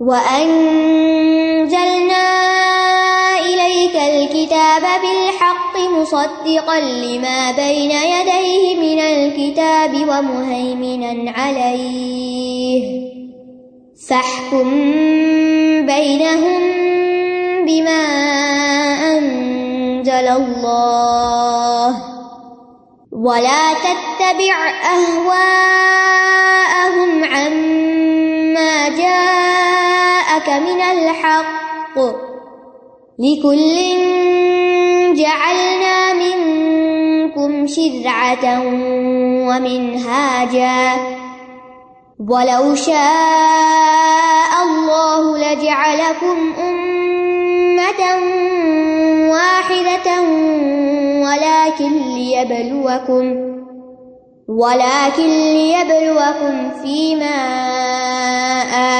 وَأَنزَلْنَا إِلَيْكَ الْكِتَابَ بِالْحَقِّ مُصَدِّقًا لِمَا بَيْنَ يَدَيْهِ مِنَ الْكِتَابِ وَمُهَيْمِنًا عَلَيْهِ فَاحْكُم بَيْنَهُم بِمَا أَنزَلَ اللَّهُ وَلَا تَتَّبِعْ أَهْوَاءَهُمْ عَمَّا جَاءَ جَاءَكَ مِنَ الْحَقِّ لِكُلٍّ جَعَلْنَا مِنكُمْ شِرْعَةً وَمِنْهَاجًا وَلَوْ شَاءَ اللَّهُ لَجَعَلَكُمْ أُمَّةً وَاحِدَةً وَلَكِنْ لِيَبْلُوَكُمْ وَلَكِنْ لِيَبْلُوَكُمْ فِيمَا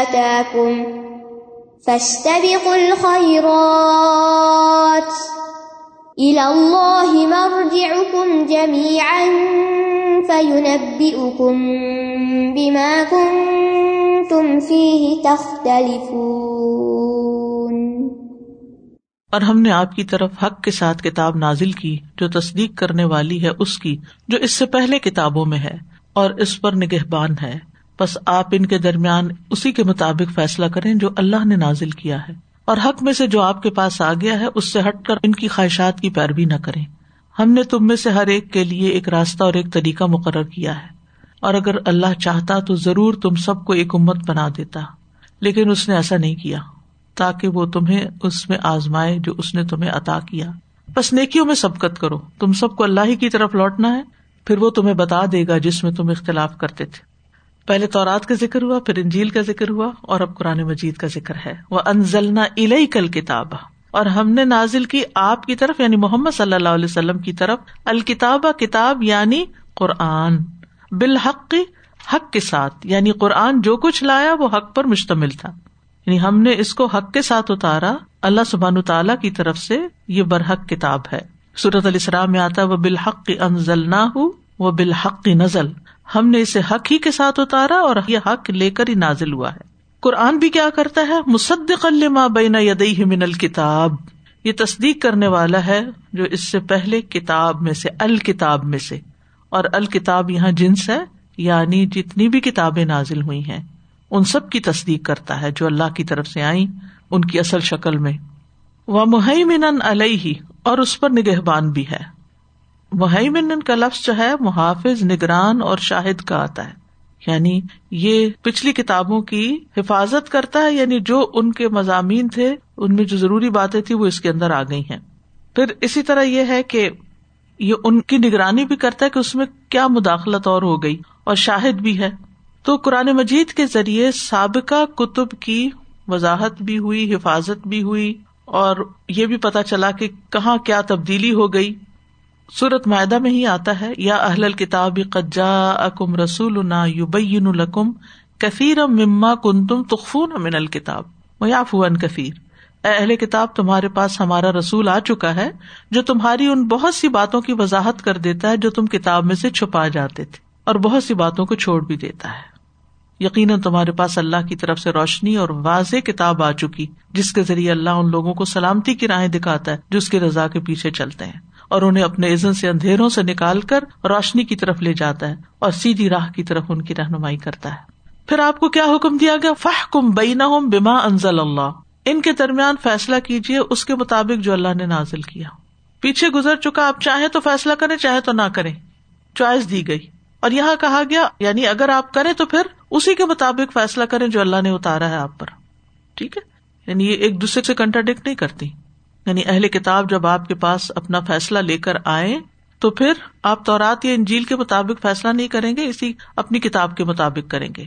آتَاكُمْ فَاسْتَبِقُوا الْخَيْرَاتِ. إِلَى اللَّهِ مَرْجِعُكُمْ جَمِيعًا فَيُنَبِّئُكُم بِمَا كُنتُمْ فِيهِ تَخْتَلِفُونَ. اور ہم نے آپ کی طرف حق کے ساتھ کتاب نازل کی جو تصدیق کرنے والی ہے اس کی، جو اس سے پہلے کتابوں میں ہے اور اس پر نگہبان ہے۔ بس آپ ان کے درمیان اسی کے مطابق فیصلہ کریں جو اللہ نے نازل کیا ہے۔ اور حق میں سے جو آپ کے پاس آ گیا ہے، اس سے ہٹ کر ان کی خواہشات کی پیروی نہ کریں۔ ہم نے تم میں سے ہر ایک کے لیے ایک راستہ اور ایک طریقہ مقرر کیا ہے۔ اور اگر اللہ چاہتا تو ضرور تم سب کو ایک امت بنا دیتا۔ لیکن اس نے ایسا نہیں کیا، تاکہ وہ تمہیں اس میں آزمائے جو اس نے تمہیں عطا کیا۔ بس نیکیوں میں سبقت کرو۔ تم سب کو اللہ ہی کی طرف لوٹنا ہے، پھر وہ تمہیں بتا دے گا جس میں تم اختلاف کرتے تھے۔ پہلے تورات کا ذکر ہوا، پھر انجیل کا ذکر ہوا اور اب قرآن مجید کا ذکر ہے۔ وہ انزلنا الئی کل کتاب اور ہم نے نازل کی آپ کی طرف یعنی محمد صلی اللہ علیہ وسلم کی طرف، الکتاب، کتاب یعنی قرآن۔ بالحق، حق کے ساتھ۔ یعنی قرآن جو کچھ لایا، وہ حق پر مشتمل تھا۔ یعنی ہم نے اس کو حق کے ساتھ اتارا۔ اللہ سبحان تعالیٰ کی طرف سے یہ برحق کتاب ہے۔ صورت السلام میں آتا وہ بالحق انزل نہ ہو وہ بالحق نزل۔ ہم نے اسے حق ہی کے ساتھ اتارا اور یہ حق لے کر ہی نازل ہوا ہے۔ قرآن بھی کیا کرتا ہے؟ مصدق الما بین یدئی من الکتاب۔ یہ تصدیق کرنے والا ہے جو اس سے پہلے کتاب میں سے، الکتاب میں سے۔ اور الکتاب یہاں جنس ہے یعنی جتنی بھی کتابیں نازل ہوئی ہیں، ان سب کی تصدیق کرتا ہے جو اللہ کی طرف سے آئی ان کی اصل شکل میں۔ وہ محمن علیہ اور اس پر نگہبان بھی ہے۔ محمن کا لفظ جو ہے، محافظ، نگران اور شاہد کا آتا ہے۔ یعنی یہ پچھلی کتابوں کی حفاظت کرتا ہے یعنی جو ان کے مضامین تھے، ان میں جو ضروری باتیں تھی وہ اس کے اندر آ گئی ہیں۔ پھر اسی طرح یہ ہے کہ یہ ان کی نگرانی بھی کرتا ہے کہ اس میں کیا مداخلت اور ہو گئی، اور شاہد بھی ہے۔ تو قرآن مجید کے ذریعے سابقہ کتب کی وضاحت بھی ہوئی، حفاظت بھی ہوئی، اور یہ بھی پتا چلا کہ کہاں کیا تبدیلی ہو گئی۔ سورت معدہ میں ہی آتا ہے، یا اہل کتاب قجا اکم رسول یو الکم کثیر مما کن تم تخفون من الکتاب۔ میاف کثیر۔ اے اہل کتاب، تمہارے پاس ہمارا رسول آ چکا ہے، جو تمہاری ان بہت سی باتوں کی وضاحت کر دیتا ہے جو تم کتاب میں سے چھپا جاتے تھے، اور بہت سی باتوں کو چھوڑ بھی دیتا ہے۔ یقیناً تمہارے پاس اللہ کی طرف سے روشنی اور واضح کتاب آ چکی، جس کے ذریعے اللہ ان لوگوں کو سلامتی کی راہیں دکھاتا ہے، جو اس کی رضا کے پیچھے چلتے ہیں۔ اور انہیں اپنے عزن سے اندھیروں سے نکال کر روشنی کی طرف لے جاتا ہے اور سیدھی راہ کی طرف ان کی رہنمائی کرتا ہے۔ پھر آپ کو کیا حکم دیا گیا؟ فہ کم بینا ہوں بیما انزل اللہ ان کے درمیان فیصلہ کیجیے اس کے مطابق جو اللہ نے نازل کیا۔ پیچھے گزر چکا، آپ چاہے تو فیصلہ کریں چاہے تو نہ کریں۔ چوائس دی گئی۔ اور یہاں کہا گیا یعنی اگر آپ کریں تو پھر اسی کے مطابق فیصلہ کریں جو اللہ نے اتارا ہے آپ پر۔ ٹھیک ہے؟ یعنی یہ ایک دوسرے سے کنٹراڈکٹ نہیں کرتی۔ یعنی اہل کتاب جب آپ کے پاس اپنا فیصلہ لے کر آئے تو پھر آپ تورات یا انجیل کے مطابق فیصلہ نہیں کریں گے، اسی اپنی کتاب کے مطابق کریں گے۔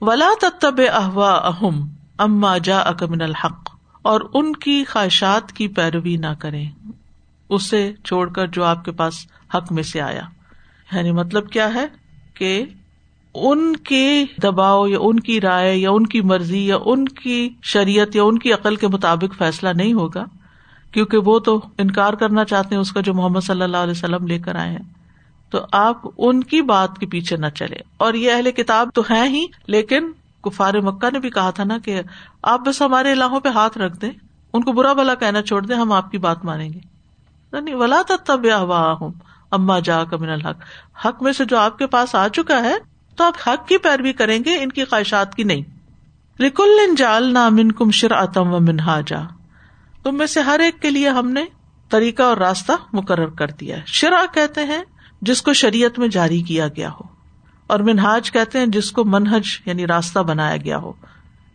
ولا تب احوا اہم اما جا اکمن الحق۔ اور ان کی خواہشات کی پیروی نہ کریں۔ اسے چھوڑ کر جو آپ کے پاس حق میں سے آیا۔ یعنی مطلب کیا ہے؟ کہ ان کے دباؤ یا ان کی رائے یا ان کی مرضی یا ان کی شریعت یا ان کی عقل کے مطابق فیصلہ نہیں ہوگا۔ کیونکہ وہ تو انکار کرنا چاہتے ہیں اس کا جو محمد صلی اللہ علیہ وسلم لے کر آئے ہیں۔ تو آپ ان کی بات کے پیچھے نہ چلے اور یہ اہل کتاب تو ہے ہی، لیکن کفار مکہ نے بھی کہا تھا نا کہ آپ بس ہمارے علاقوں پہ ہاتھ رکھ دیں، ان کو برا بلا کہنا چھوڑ دیں، ہم آپ کی بات مانیں گے۔ یعنی ولا تب ہوں اما جا کا من الحق۔ حق میں سے جو آپ کے پاس آ چکا ہے، تو آپ حق کی پیروی کریں گے، ان کی خواہشات کی نہیں۔ ریکل جال نامن کم شر اتم و منہا جا تم میں سے ہر ایک کے لیے ہم نے طریقہ اور راستہ مقرر کر دیا ہے۔ شرا کہتے ہیں جس کو شریعت میں جاری کیا گیا ہو، اور منہاج کہتے ہیں جس کو منہج یعنی راستہ بنایا گیا ہو۔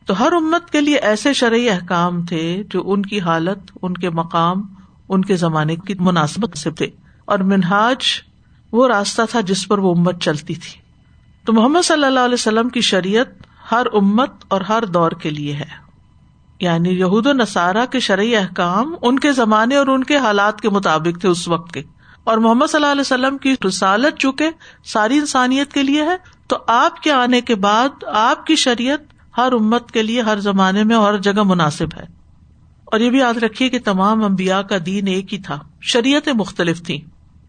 تو ہر امت کے لیے ایسے شرعی احکام تھے جو ان کی حالت، ان کے مقام، ان کے زمانے کی مناسبت سے تھے۔ اور منہاج وہ راستہ تھا جس پر وہ امت چلتی تھی۔ تو محمد صلی اللہ علیہ وسلم کی شریعت ہر امت اور ہر دور کے لیے ہے۔ یعنی یہود و نصارہ کے شرعی احکام ان کے زمانے اور ان کے حالات کے مطابق تھے اس وقت کے۔ اور محمد صلی اللہ علیہ وسلم کی رسالت چونکہ ساری انسانیت کے لیے ہے، تو آپ کے آنے کے بعد آپ کی شریعت ہر امت کے لیے ہر زمانے میں ہر جگہ مناسب ہے۔ اور یہ بھی یاد رکھیے کہ تمام امبیا کا دین ایک ہی تھا، شریعتیں مختلف تھی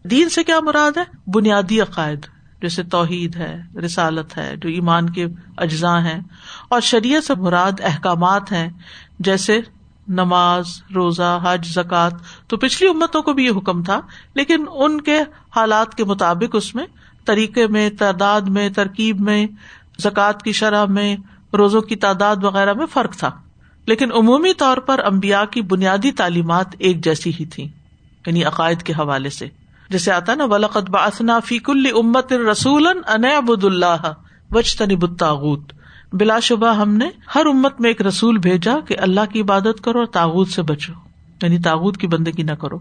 دین سے کیا مراد ہے؟ بنیادی عقائد۔ جیسے توحید ہے، رسالت ہے، جو ایمان کے اجزاء ہیں۔ اور شریعت سے مراد احکامات ہیں، جیسے نماز، روزہ، حج زکات تو پچھلی امتوں کو بھی یہ حکم تھا، لیکن ان کے حالات کے مطابق اس میں طریقے میں، تعداد میں، ترکیب میں، زکوٰۃ کی شرح میں، روزوں کی تعداد وغیرہ میں فرق تھا۔ لیکن عمومی طور پر امبیا کی بنیادی تعلیمات ایک جیسی ہی تھی یعنی عقائد کے حوالے سے۔ جیسے آتا نا ولقت باسنا فیق امت رسول ان اللہ وچ تنی بتاغت بلا شبہ ہم نے ہر امت میں ایک رسول بھیجا کہ اللہ کی عبادت کرو اور تاغت سے بچو۔ یعنی تاغت کی بندگی نہ کرو۔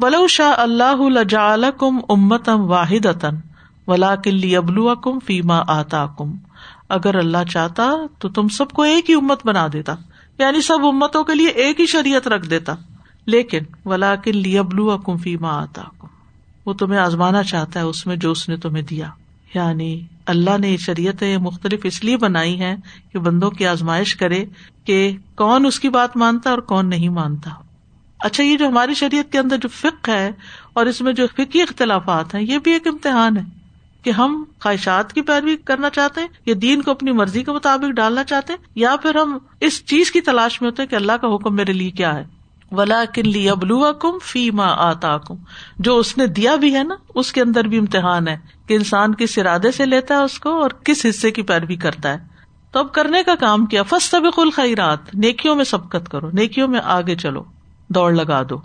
ولو شاہ اللہ کم امت ام واحد ولا کلی ابلو کم فیما آتا کم اگر اللہ چاہتا تو تم سب کو ایک ہی امت بنا دیتا۔ یعنی سب امتوں کے لیے ایک ہی شریعت رکھ دیتا۔ لیکن ولا کلی ابلو کم فیما آتا کم وہ تمہیں آزمانا چاہتا ہے، اس میں جو اس نے تمہیں دیا۔ یعنی اللہ نے یہ شریعتیں مختلف اس لیے بنائی ہے کہ بندوں کی آزمائش کرے کہ کون اس کی بات مانتا اور کون نہیں مانتا۔ اچھا یہ جو ہماری شریعت کے اندر جو فک ہے اور اس میں جو فکی اختلافات ہیں، یہ بھی ایک امتحان ہے کہ ہم خواہشات کی پیروی کرنا چاہتے ہیں یا دین کو اپنی مرضی کے مطابق ڈالنا چاہتے ہیں، یا پھر ہم اس چیز کی تلاش میں ہوتے ہیں کہ اللہ کا حکم میرے لیے کیا ہے۔ ولا کن لی ابلو کم فی ماں آتا کم جو اس نے دیا بھی ہے نا، اس کے اندر بھی امتحان ہے کہ انسان کس ارادے سے لیتا ہے اس کو اور کس حصے کی پیروی کرتا ہے۔ تو اب کرنے کا کام کیا فس طب خیرات نیکیوں میں سبکت کرو، نیکیوں میں آگے چلو، دوڑ لگا دو۔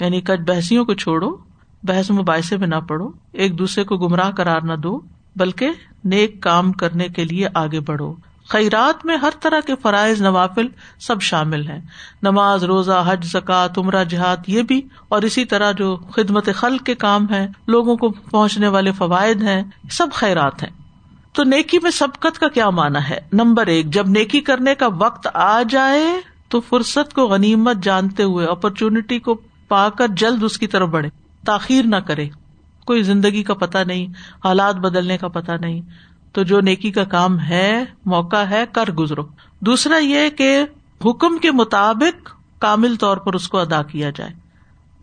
یعنی کچھ بحثیوں کو چھوڑو، بحث مباحثے میں نہ پڑھو ایک دوسرے کو گمراہ کرار نہ دو، بلکہ نیک کام کرنے کے لیے آگے بڑھو۔ خیرات میں ہر طرح کے فرائض نوافل سب شامل ہیں۔ نماز، روزہ، حج زکات عمرہ، جہاد، یہ بھی اور اسی طرح جو خدمت خل کے کام ہے لوگوں کو پہنچنے والے فوائد ہیں، سب خیرات ہیں۔ تو نیکی میں سبقت کا کیا مانا ہے؟ نمبر ایک، جب نیکی کرنے کا وقت آ جائے تو فرصت کو غنیمت جانتے ہوئے اپرچونٹی کو پا کر جلد اس کی طرف بڑھے۔ تاخیر نہ کرے۔ کوئی زندگی کا پتا نہیں، حالات بدلنے کا پتا نہیں۔ تو جو نیکی کا کام ہے، موقع ہے، کر گزرو۔ دوسرا یہ کہ حکم کے مطابق کامل طور پر اس کو ادا کیا جائے۔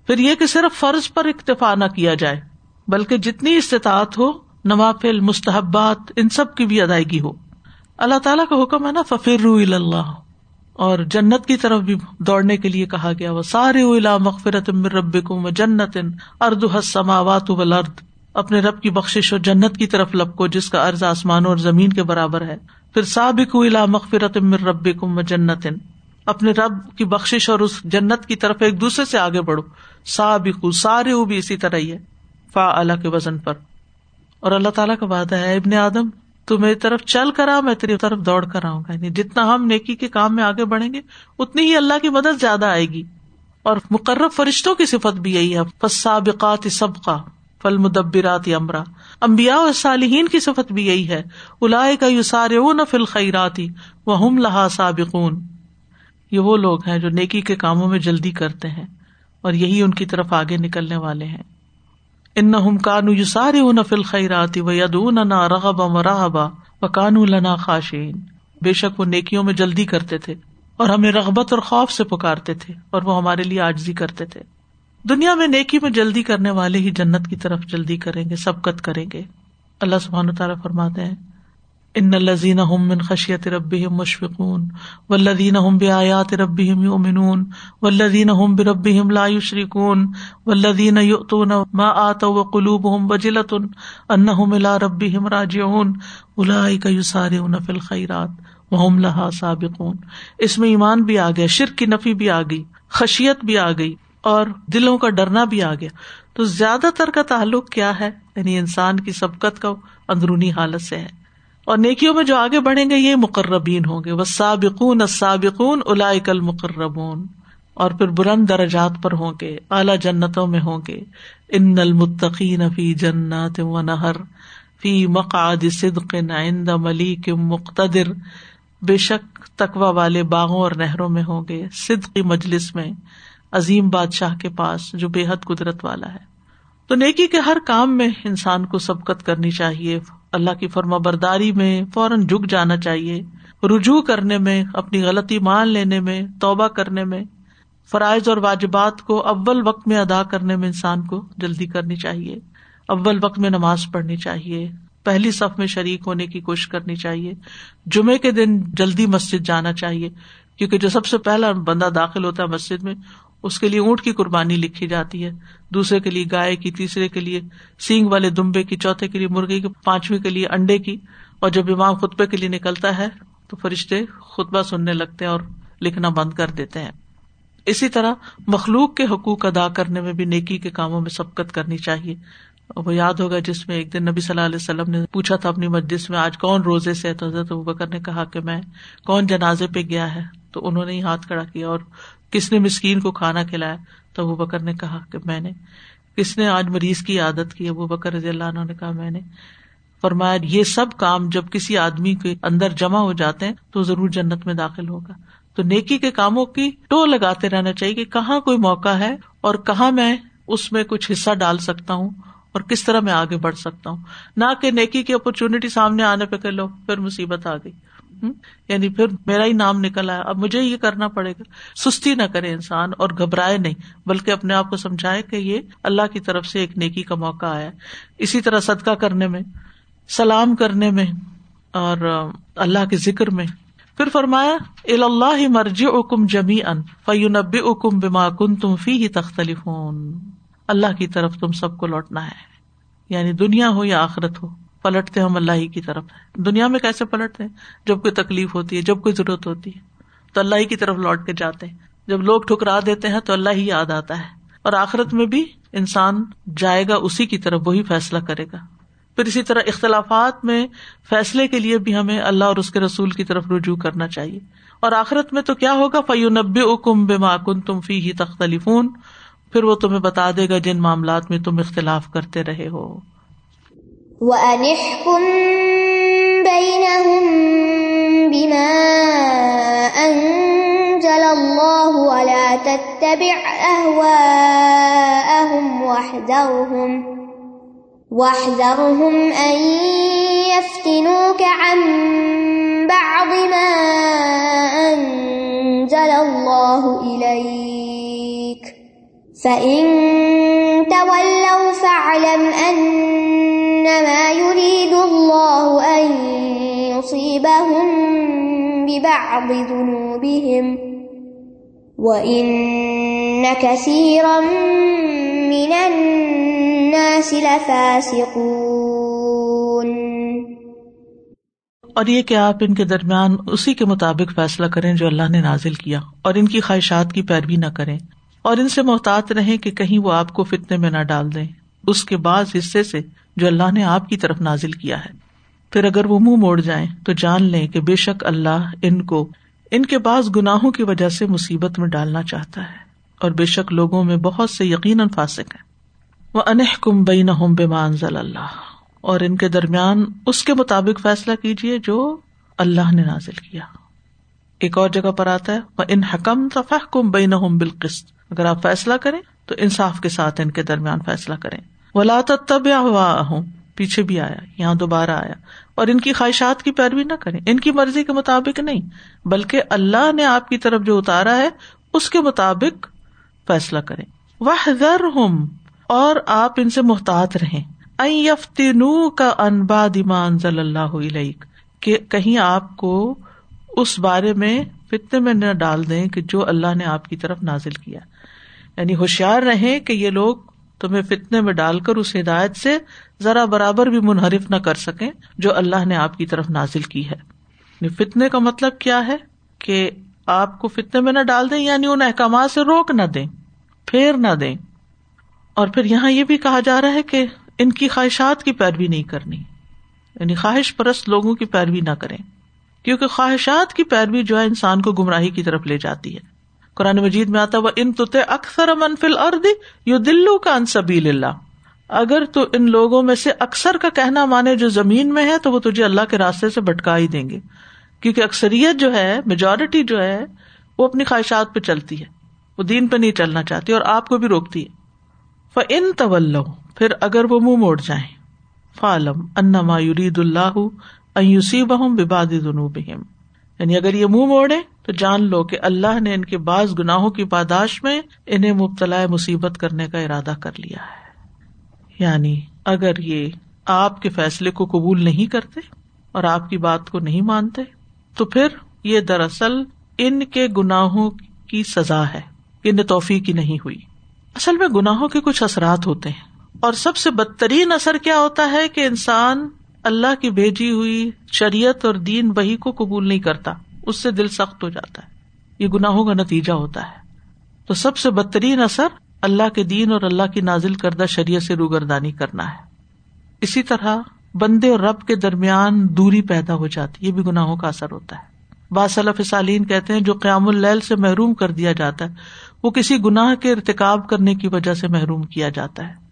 پھر یہ کہ صرف فرض پر اکتفا نہ کیا جائے، بلکہ جتنی استطاعت ہو، نوافل، مستحبات، ان سب کی بھی ادائیگی ہو۔ اللہ تعالیٰ کا حکم ہے نا ففر اللہ اور جنت کی طرف بھی دوڑنے کے لیے کہا گیا وہ سارے مغفرت رب کو جنت ارد حسماوات ولرد اپنے رب کی بخش اور جنت کی طرف لپکو، جس کا ارض آسمان اور زمین کے برابر ہے۔ پھر سابق مغفرت مر رب کم جنت اپنے رب کی بخش اور اس جنت کی طرف ایک دوسرے سے آگے بڑھو۔ سابق سارے بھی اسی طرح ہی ہے۔ فا اللہ کے وزن پر۔ اور اللہ تعالیٰ کا وعدہ ہے، ابن آدم، تو میری طرف چل کر آ میں تیری طرف دوڑ کر آؤں گا۔ یعنی جتنا ہم نیکی کے کام میں آگے بڑھیں گے، اتنی ہی اللہ کی مدد زیادہ آئے گی۔ اور مقرر فرشتوں کی صفت بھی یہی ہے۔ سابقات سبقہ فل مدبرات امرا۔ امبیا اور صالحین کی صفت بھی یہی ہے۔ الا کا یو سارے فل خیراتی وہ ہم لہا سابقون۔ یہ وہ لوگ ہیں جو نیکی کے کاموں میں جلدی کرتے ہیں اور یہی ان کی طرف آگے نکلنے والے ہیں۔ ان ہم کانو یو سارے فل خیراتی و ید نا رغبا و رحبا و کانو لنا خاشین بے شک وہ نیکیوں میں جلدی کرتے تھے اور ہمیں رغبت اور خوف سے پکارتے تھے اور وہ ہمارے لیے آجزی کرتے تھے۔ دنیا میں نیکی میں جلدی کرنے والے ہی جنت کی طرف جلدی کریں گے سبکت کریں گے۔ اللہ سبحان تعالیٰ فرماتے ہیں، ان الزین من خشیت رب مشفقون و لدین بیات رب یومنون و لدین برب لا شریقون و لدین یؤتون ما آت و آتوا قلوبهم وجلۃ انهم الى ربهم راجعون اولئک یسارعون فی الخیرات، وهم لها سابقون۔ اس میں ایمان بھی آ گیا، شرک کی نفی بھی آ گئی، خشیت بھی آ گئی۔ اور دلوں کا ڈرنا بھی آ گیا تو زیادہ تر کا تعلق کیا ہے؟ یعنی انسان کی سبقت کا اندرونی حالت سے ہے۔ اور نیکیوں میں جو آگے بڑھیں گے، یہ مقربین ہوں گے۔ وہ سابقون سابقون کل مقربون اور پھر بلند درجات پر ہوں گے، اعلی جنتوں میں ہوں گے۔ ان المتقین فی جنات و نہر فی مقعد صدق عند ملیک مقتدر۔ بے شک تقوا والے باغوں اور نہروں میں ہوں گے۔ صدقی مجلس میں۔ عظیم بادشاہ کے پاس جو بے حد قدرت والا ہے۔ تو نیکی کے ہر کام میں انسان کو سبقت کرنی چاہیے، اللہ کی فرما برداری میں فوراً جھک جانا چاہیے، رجوع کرنے میں، اپنی غلطی مان لینے میں، توبہ کرنے میں۔ فرائض اور واجبات کو اول وقت میں ادا کرنے میں انسان کو جلدی کرنی چاہیے، اول وقت میں نماز پڑھنی چاہیے، پہلی صف میں شریک ہونے کی کوشش کرنی چاہیے، جمعے کے دن جلدی مسجد جانا چاہیے، کیونکہ جو سب سے پہلا بندہ داخل ہوتا ہے مسجد میں اس کے لیے اونٹ کی قربانی لکھی جاتی ہے، دوسرے کے لیے گائے کی، تیسرے کے لیے سینگ والے دمبے کی، چوتھے کے لیے مرغی کی، پانچویں کے لیے انڈے کی۔ اور جب امام خطبے کے لیے نکلتا ہے، تو فرشتے خطبہ سننے لگتے ہیں اور لکھنا بند کر دیتے ہیں۔ اسی طرح مخلوق کے حقوق ادا کرنے میں بھی نیکی کے کاموں میں سبقت کرنی چاہیے۔ وہ یاد ہوگا جس میں ایک دن نبی صلی اللہ علیہ وسلم نے پوچھا تھا اپنی مسجد میں، آج کون روزے سے تو حضرت بکر نے کہا کہ میں کون جنازے پہ گیا ہے؟ تو انہوں نے ہی ہاتھ کھڑا کیا اور کس نے مسکین کو کھانا کھلایا؟ تو ابو بکر نے کہا کہ میں نے۔ کس نے آج مریض کی عادت کی؟ ابو بکر رضی اللہ عنہ نے کہا میں نے۔ فرمایا، یہ سب کام جب کسی آدمی کے اندر جمع ہو جاتے ہیں تو ضرور جنت میں داخل ہوگا۔ تو نیکی کے کاموں کی ٹو لگاتے رہنا چاہیے کہ کہاں کوئی موقع ہے اور کہاں میں اس میں کچھ حصہ ڈال سکتا ہوں۔ اور کس طرح میں آگے بڑھ سکتا ہوں؟ نہ کہ نیکی کی اپرچونٹی سامنے آنے پہ کہ لو پھر مصیبت آ گئی۔ یعنی پھر میرا ہی نام نکل آیا۔ اب مجھے یہ کرنا پڑے گا۔ سستی نہ کرے انسان اور گھبرائے نہیں، بلکہ اپنے آپ کو سمجھائے کہ یہ اللہ کی طرف سے ایک نیکی کا موقع آیا۔ اسی طرح صدقہ کرنے میں، سلام کرنے میں اور اللہ کے ذکر میں۔ پھر فرمایا اللہ مرجی اکم جمی ان فیونبی اکم بما کن تم فی ہی تختلف اللہ کی طرف تم سب کو لوٹنا ہے۔ یعنی دنیا ہو یا آخرت ہو، پلٹتے ہم اللہ ہی کی طرف دنیا میں کیسے پلٹتے ہیں؟ جب کوئی تکلیف ہوتی ہے، جب کوئی ضرورت ہوتی ہے، تو اللہ ہی کی طرف لوٹ کے جاتے ہیں۔ جب لوگ ٹھکرا دیتے ہیں، تو اللہ ہی یاد آتا ہے۔ اور آخرت میں بھی انسان جائے گا اسی کی طرف، وہی فیصلہ کرے گا۔ پھر اسی طرح اختلافات میں فیصلے کے لیے بھی ہمیں اللہ اور اس کے رسول کی طرف رجوع کرنا چاہیے۔ اور آخرت میں تو کیا ہوگا؟ فیو نبے اکم بے معکن تم فی ہی تختلف پھر وہ تمہیں بتا دے گا جن معاملات میں تم اختلاف کرتے رہے ہو۔ وَأَنِحْكُمْ بَيْنَهُمْ بِمَا أَنزَلَ اللَّهُ وَلَا تَتَّبِعْ أَهْوَاءَهُمْ وَاحْذَرْهُمْ وَاحْذَرْهُمْ أَن يَفْتِنُوكَ عَن بَعْضِ مَا أَنزَلَ اللَّهُ إِلَيْكَ فَإِن تَوَلَّوْا فَاعْلَمْ أَنَّ يريد الله أن يصيبهم ببعض ذنوبهم وإن كثيرا من الناس لفاسقون اور یہ کہ آپ ان کے درمیان اسی کے مطابق فیصلہ کریں جو اللہ نے نازل کیا اور ان کی خواہشات کی پیروی نہ کریں۔ اور ان سے محتاط رہیں کہ کہیں وہ آپ کو فتنے میں نہ ڈال دیں۔ اس کے بعض حصے سے جو اللہ نے آپ کی طرف نازل کیا ہے۔ پھر اگر وہ منہ موڑ جائیں تو جان لیں کہ بے شک اللہ ان کو، ان کے بعض گناہوں کی وجہ سے مصیبت میں ڈالنا چاہتا ہے۔ اور بے شک لوگوں میں بہت سے یقیناً فاسق ہیں۔ وہ انہ کم بین بے مانزل اللہ اور ان کے درمیان اس کے مطابق فیصلہ کیجیے جو اللہ نے نازل کیا۔ ایک اور جگہ پر آتا ہے۔ وہ ان حکم تفاح کم بین بالقسط۔ اگر آپ فیصلہ کریں تو انصاف کے ساتھ ان کے درمیان فیصلہ کریں۔ ولا تب ہوا ہوں پیچھے بھی آیا، یہاں دوبارہ آیا۔ اور ان کی خواہشات کی پیروی نہ کریں، ان کی مرضی کے مطابق نہیں، بلکہ اللہ نے آپ کی طرف جو اتارا ہے، اس کے مطابق فیصلہ کریں۔ وہ اور آپ ان سے محتاط رہیں۔ یفتنو کا انبا دمان ضل اللہ کہ کہیں آپ کو اس بارے میں فتنے میں نہ ڈال دیں کہ جو اللہ نے آپ کی طرف نازل کیا۔ یعنی ہوشیار رہیں کہ یہ لوگ تمہیں فتنے میں ڈال کر اس ہدایت سے ذرا برابر بھی منحرف نہ کر سکیں جو اللہ نے آپ کی طرف نازل کی ہے۔ یعنی فتنے کا مطلب کیا ہے کہ آپ کو فتنے میں نہ ڈال دیں یعنی ان احکامات سے روک نہ دیں، پھیر نہ دیں۔ اور پھر یہاں یہ بھی کہا جا رہا ہے کہ ان کی خواہشات کی پیروی نہیں کرنی یعنی خواہش پرست لوگوں کی پیروی نہ کریں۔ کیونکہ خواہشات کی پیروی جو ہے انسان کو گمراہی کی طرف لے جاتی ہے۔ قرآن مجید میں آتا وہ ان تو اکثر منفل ارد یو دلو کا انصبیل اللہ اگر تو ان لوگوں میں سے اکثر کا کہنا مانے جو زمین میں ہے تو وہ تجھے اللہ کے راستے سے بھٹکا ہی دیں گے۔ کیونکہ اکثریت جو ہے میجورٹی جو ہے، وہ اپنی خواہشات پہ چلتی ہے۔ وہ دین پہ نہیں چلنا چاہتی اور آپ کو بھی روکتی ہے۔ ان طول پھر اگر وہ منہ موڑ جائیں۔ فالم ان یرید اللہ ایوسی بہم بباد بہم یعنی اگر یہ منہ موڑے تو جان لو کہ اللہ نے ان کے بعض گناہوں کی پاداش میں انہیں مبتلا مصیبت کرنے کا ارادہ کر لیا ہے۔ یعنی اگر یہ آپ کے فیصلے کو قبول نہیں کرتے اور آپ کی بات کو نہیں مانتے، تو پھر یہ دراصل ان کے گناہوں کی سزا ہے۔ انہیں توفیق کی نہیں ہوئی۔ اصل میں گناہوں کے کچھ اثرات ہوتے ہیں۔ اور سب سے بدترین اثر کیا ہوتا ہے کہ انسان اللہ کی بھیجی ہوئی شریعت اور دین بہی کو قبول نہیں کرتا، اس سے دل سخت ہو جاتا ہے۔ یہ گناہوں کا نتیجہ ہوتا ہے۔ تو سب سے بدترین اثر اللہ کے دین اور اللہ کی نازل کردہ شریعت سے روگردانی کرنا ہے۔ اسی طرح بندے اور رب کے درمیان دوری پیدا ہو جاتی، یہ بھی گناہوں کا اثر ہوتا ہے۔ باصلف سالین کہتے ہیں، جو قیام اللیل سے محروم کر دیا جاتا ہے، وہ کسی گناہ کے ارتقاب کرنے کی وجہ سے محروم کیا جاتا ہے۔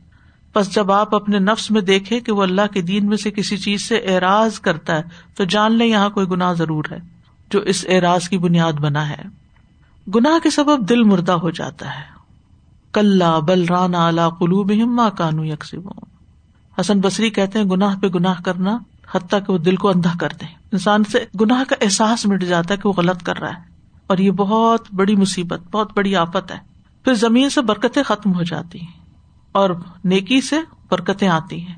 بس جب آپ اپنے نفس میں دیکھیں کہ وہ اللہ کے دین میں سے کسی چیز سے اعراض کرتا ہے، تو جان لیں یہاں کوئی گناہ ضرور ہے، جو اس اعراض کی بنیاد بنا ہے۔ گناہ کے سبب دل مردہ ہو جاتا ہے۔ کل بل رانا اللہ قلوب ہما کانو یکسب حسن بصری کہتے ہیں، گناہ پہ گناہ کرنا حتیٰ کہ وہ دل کو اندھا کر دیں۔ انسان سے گناہ کا احساس مٹ جاتا ہے کہ وہ غلط کر رہا ہے۔ اور یہ بہت بڑی مصیبت، بہت بڑی آفت ہے۔ پھر زمین سے برکتیں ختم ہو جاتی ہیں۔ اور نیکی سے برکتیں آتی ہیں۔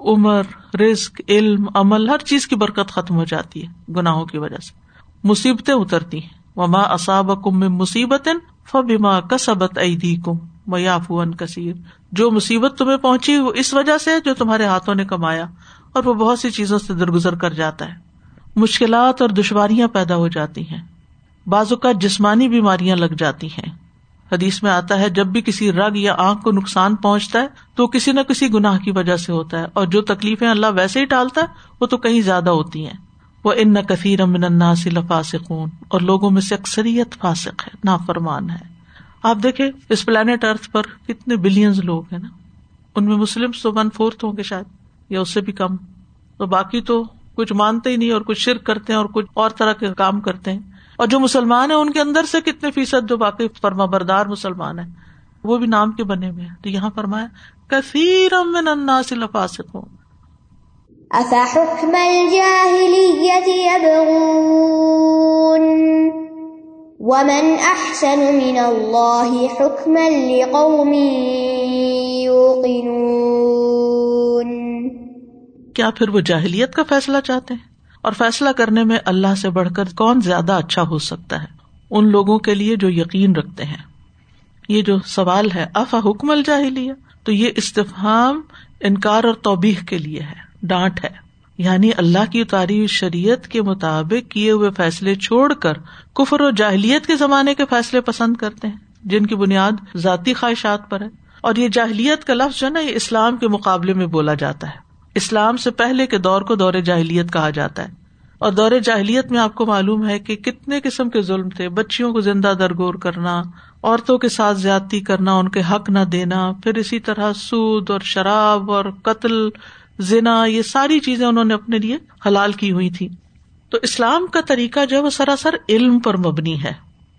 عمر رسک علم، عمل، ہر چیز کی برکت ختم ہو جاتی ہے گناہوں کی وجہ سے۔ مصیبتیں اترتی ہیں۔ وما اصاب کم مصیبت فبما کسبت ایدی کم میافون کثیر جو مصیبت تمہیں پہنچی وہ اس وجہ سے جو تمہارے ہاتھوں نے کمایا اور وہ بہت سی چیزوں سے درگزر کر جاتا ہے۔ مشکلات اور دشواریاں پیدا ہو جاتی ہیں۔ بعض اوقات جسمانی بیماریاں لگ جاتی ہیں۔ حدیث میں آتا ہے، جب بھی کسی رگ یا آنکھ کو نقصان پہنچتا ہے، تو کسی نہ کسی گناہ کی وجہ سے ہوتا ہے۔ اور جو تکلیفیں اللہ ویسے ہی ٹالتا ہے، وہ تو کہیں زیادہ ہوتی ہیں۔ وہ ان نہ کثیر امن ناصل فاسقون اور لوگوں میں سے اکثریت فاسق ہے نا فرمان ہے آپ دیکھے اس پلانٹ ارتھ پر کتنے بلینز لوگ ہیں نا۔ ان میں مسلم تو ون فورتھ ہوں گے شاید، یا اس سے بھی کم۔ تو باقی تو کچھ مانتے ہی نہیں اور کچھ شرک کرتے ہیں اور کچھ اور طرح کے کام کرتے ہیں۔ اور جو مسلمان ہیں ان کے اندر سے کتنے فیصد جو باقی فرما بردار مسلمان ہیں وہ بھی نام کے بنے ہوئے ہیں۔ تو یہاں فرمایا کثیر من الناس لفاسقون. افحكم الجاهلية يبغون ومن احسن من الله حكما لقوم يوقنون کیا پھر وہ جاہلیت کا فیصلہ چاہتے ہیں؟ اور فیصلہ کرنے میں اللہ سے بڑھ کر کون زیادہ اچھا ہو سکتا ہے؟ ان لوگوں کے لیے جو یقین رکھتے ہیں۔ یہ جو سوال ہے، افا حکم الجاہلیہ؟ تو یہ استفام انکار اور توبیح کے لیے ہے، ڈانٹ ہے۔ یعنی اللہ کی اتاری شریعت کے مطابق کیے ہوئے فیصلے چھوڑ کر کفر و جاہلیت کے زمانے کے فیصلے پسند کرتے ہیں، جن کی بنیاد ذاتی خواہشات پر ہے۔ اور یہ جاہلیت کا لفظ جو ہے نا، یہ اسلام کے مقابلے میں بولا جاتا ہے۔ اسلام سے پہلے کے دور کو دور جاہلیت کہا جاتا ہے۔ اور دور جاہلیت میں آپ کو معلوم ہے کہ کتنے قسم کے ظلم تھے۔ بچیوں کو زندہ درگور کرنا، عورتوں کے ساتھ زیادتی کرنا، ان کے حق نہ دینا، پھر اسی طرح سود اور شراب اور قتل، زنا، یہ ساری چیزیں انہوں نے اپنے لیے حلال کی ہوئی تھی تو اسلام کا طریقہ جو ہے وہ سراسر علم پر مبنی ہے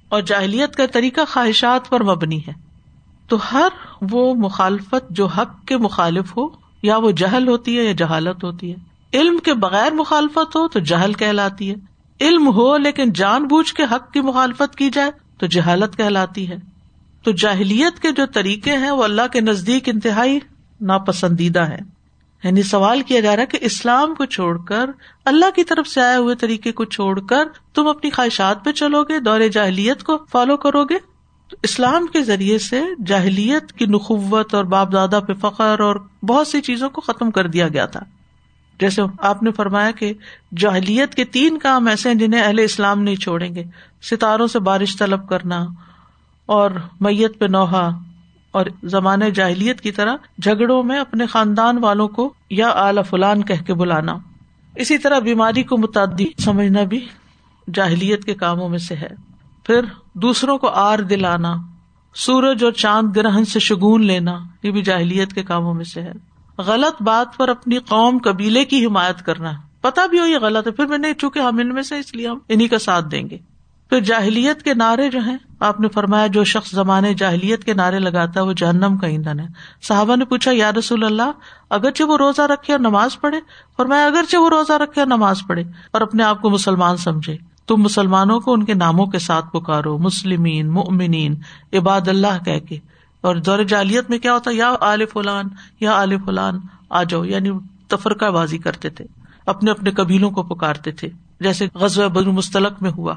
اور جاہلیت کا طریقہ خواہشات پر مبنی ہے۔ تو ہر وہ مخالفت جو حق کے مخالف ہو یا وہ جہل ہوتی ہے یا جہالت ہوتی ہے۔ علم کے بغیر مخالفت ہو تو جہل کہلاتی ہے۔ علم ہو لیکن جان بوجھ کے حق کی مخالفت کی جائے تو جہالت کہلاتی ہے۔ تو جاہلیت کے جو طریقے ہیں وہ اللہ کے نزدیک انتہائی ناپسندیدہ ہے یعنی سوال کیا جا رہا ہے کہ اسلام کو چھوڑ کر اللہ کی طرف سے آئے ہوئے طریقے کو چھوڑ کر تم اپنی خواہشات پہ چلو گے، دور جاہلیت کو فالو کرو گے؟ اسلام کے ذریعے سے جاہلیت کی نخوت اور باپ دادا پہ فخر اور بہت سی چیزوں کو ختم کر دیا گیا تھا۔ جیسے آپ نے فرمایا کہ جاہلیت کے تین کام ایسے ہیں جنہیں اہل اسلام نہیں چھوڑیں گے۔ ستاروں سے بارش طلب کرنا اور میت پہ نوحا اور زمانے جاہلیت کی طرح جھگڑوں میں اپنے خاندان والوں کو یا اعلی فلان کہہ کے بلانا۔ اسی طرح بیماری کو متعدی سمجھنا بھی جاہلیت کے کاموں میں سے ہے۔ پھر دوسروں کو آر دلانا، سورج اور چاند گرہن سے شگون لینا، یہ بھی جاہلیت کے کاموں میں سے ہے۔ غلط بات پر اپنی قوم قبیلے کی حمایت کرنا۔ پتا بھی ہو یہ غلط ہے، پھر میں نہیں، چونکہ ہم ان میں سے، اس لیے ہم انہیں کا ساتھ دیں گے۔ پھر جاہلیت کے نعرے جو ہیں، آپ نے فرمایا جو شخص زمانے جاہلیت کے نعرے لگاتا ہے، وہ جہنم کا ایندھن ہے۔ صحابہ نے پوچھا، یا رسول اللہ، اگرچہ وہ روزہ رکھے اور نماز پڑھے؟ فرمایا، اگرچہ وہ روزہ رکھے اور نماز پڑھے اور اپنے آپ کو مسلمان سمجھے۔ تم مسلمانوں کو ان کے ناموں کے ساتھ پکارو، مسلمین، مؤمنین، عباد اللہ کہہ کے۔ اور دور جالیت میں کیا ہوتا، یا آل فلان، یا آل فلان، آ جاؤ۔ یعنی تفرقہ بازی کرتے تھے، اپنے اپنے قبیلوں کو پکارتے تھے، جیسے غزب بن مستلق میں ہوا۔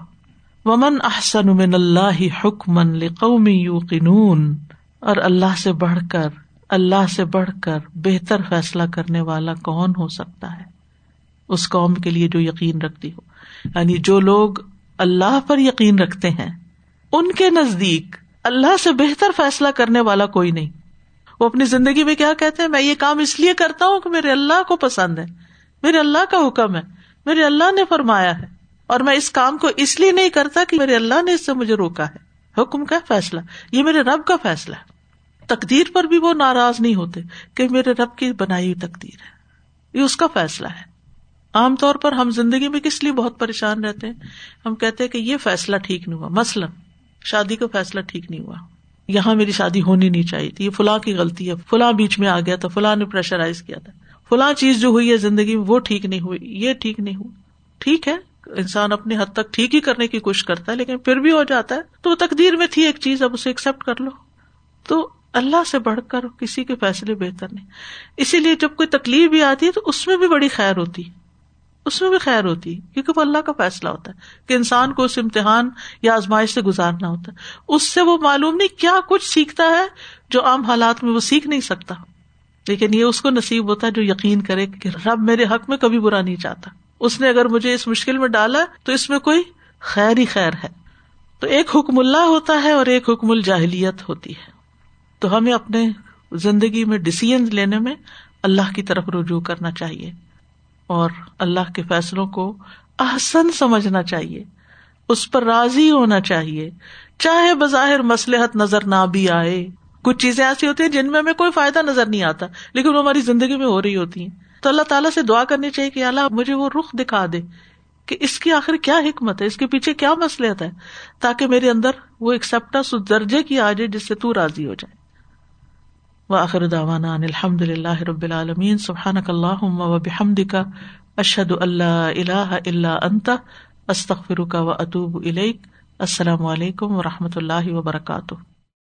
ومن احسن من اللہ حکمن لقوم یوقنون اور اللہ سے بڑھ کر، اللہ سے بڑھ کر بہتر فیصلہ کرنے والا کون ہو سکتا ہے؟ اس قوم کے لیے جو یقین رکھتی ہو۔ یعنی جو لوگ اللہ پر یقین رکھتے ہیں، ان کے نزدیک اللہ سے بہتر فیصلہ کرنے والا کوئی نہیں۔ وہ اپنی زندگی میں کیا کہتے ہیں؟ میں یہ کام اس لیے کرتا ہوں کہ میرے اللہ کو پسند ہے، میرے اللہ کا حکم ہے، میرے اللہ نے فرمایا ہے۔ اور میں اس کام کو اس لیے نہیں کرتا کہ میرے اللہ نے اس سے مجھے روکا ہے۔ حکم کا فیصلہ، یہ میرے رب کا فیصلہ ہے۔ تقدیر پر بھی وہ ناراض نہیں ہوتے کہ میرے رب کی بنائی ہوئی تقدیر ہے۔ یہ اس کا فیصلہ ہے۔ عام طور پر ہم زندگی میں کس لیے بہت پریشان رہتے ہیں؟ ہم کہتے ہیں کہ یہ فیصلہ ٹھیک نہیں ہوا۔ مثلاً، شادی کا فیصلہ ٹھیک نہیں ہوا۔ یہاں میری شادی ہونی نہیں چاہیے تھی، یہ فلاں کی غلطی ہے۔ فلاں بیچ میں آ گیا تھا، فلاں نے پریشرائز کیا تھا۔ فلاں چیز جو ہوئی ہے زندگی میں، وہ ٹھیک نہیں ہوئی، یہ ٹھیک نہیں ہوا۔ ٹھیک ہے، انسان اپنی حد تک ٹھیک ہی کرنے کی کوشش کرتا ہے، لیکن پھر بھی ہو جاتا ہے۔ تو وہ تقدیر میں تھی ایک چیز، اب اسے ایکسپٹ کر لو۔ تو اللہ سے بڑھ کر کسی کے فیصلے بہتر نہیں۔ اسی لیے جب کوئی تکلیف بھی آتی ہے تو اس میں بھی بڑی خیر ہوتی اس میں بھی خیر ہوتی ہے، کیونکہ وہ اللہ کا فیصلہ ہوتا ہے کہ انسان کو اس امتحان یا آزمائش سے گزارنا ہوتا ہے۔ اس سے وہ معلوم نہیں کیا کچھ سیکھتا ہے جو عام حالات میں وہ سیکھ نہیں سکتا۔ لیکن یہ اس کو نصیب ہوتا ہے جو یقین کرے کہ رب میرے حق میں کبھی برا نہیں چاہتا۔ اس نے اگر مجھے اس مشکل میں ڈالا تو اس میں کوئی خیر ہی خیر ہے۔ تو ایک حکم اللہ ہوتا ہے اور ایک حکم الجاہلیت ہوتی ہے۔ تو ہمیں اپنے زندگی میں ڈسیزن لینے میں اللہ کی طرف رجوع کرنا چاہیے۔ اور اللہ کے فیصلوں کو احسن سمجھنا چاہیے، اس پر راضی ہونا چاہیے۔ چاہے بظاہر مسلحت نظر نہ بھی آئے۔ کچھ چیزیں ایسی ہوتی ہیں جن میں ہمیں کوئی فائدہ نظر نہیں آتا، لیکن وہ ہماری زندگی میں ہو رہی ہوتی ہیں۔ تو اللہ تعالیٰ سے دعا کرنی چاہیے کہ اللہ مجھے وہ رخ دکھا دے کہ اس کی آخر کیا حکمت ہے، اس کے پیچھے کیا مسلحت ہے، تاکہ میرے اندر وہ ایکسپٹنس اس درجے کی آ جائے جس سے تو راضی ہو جائے۔ وآخر دعوانا ان الحمد للہ رب العالمین. سبحانک اللہم و بحمدک. اشہد اللہ الہ الا انت. استغفرک و اتوب الیک. السلام علیکم و رحمۃ اللہ وبرکاتہ.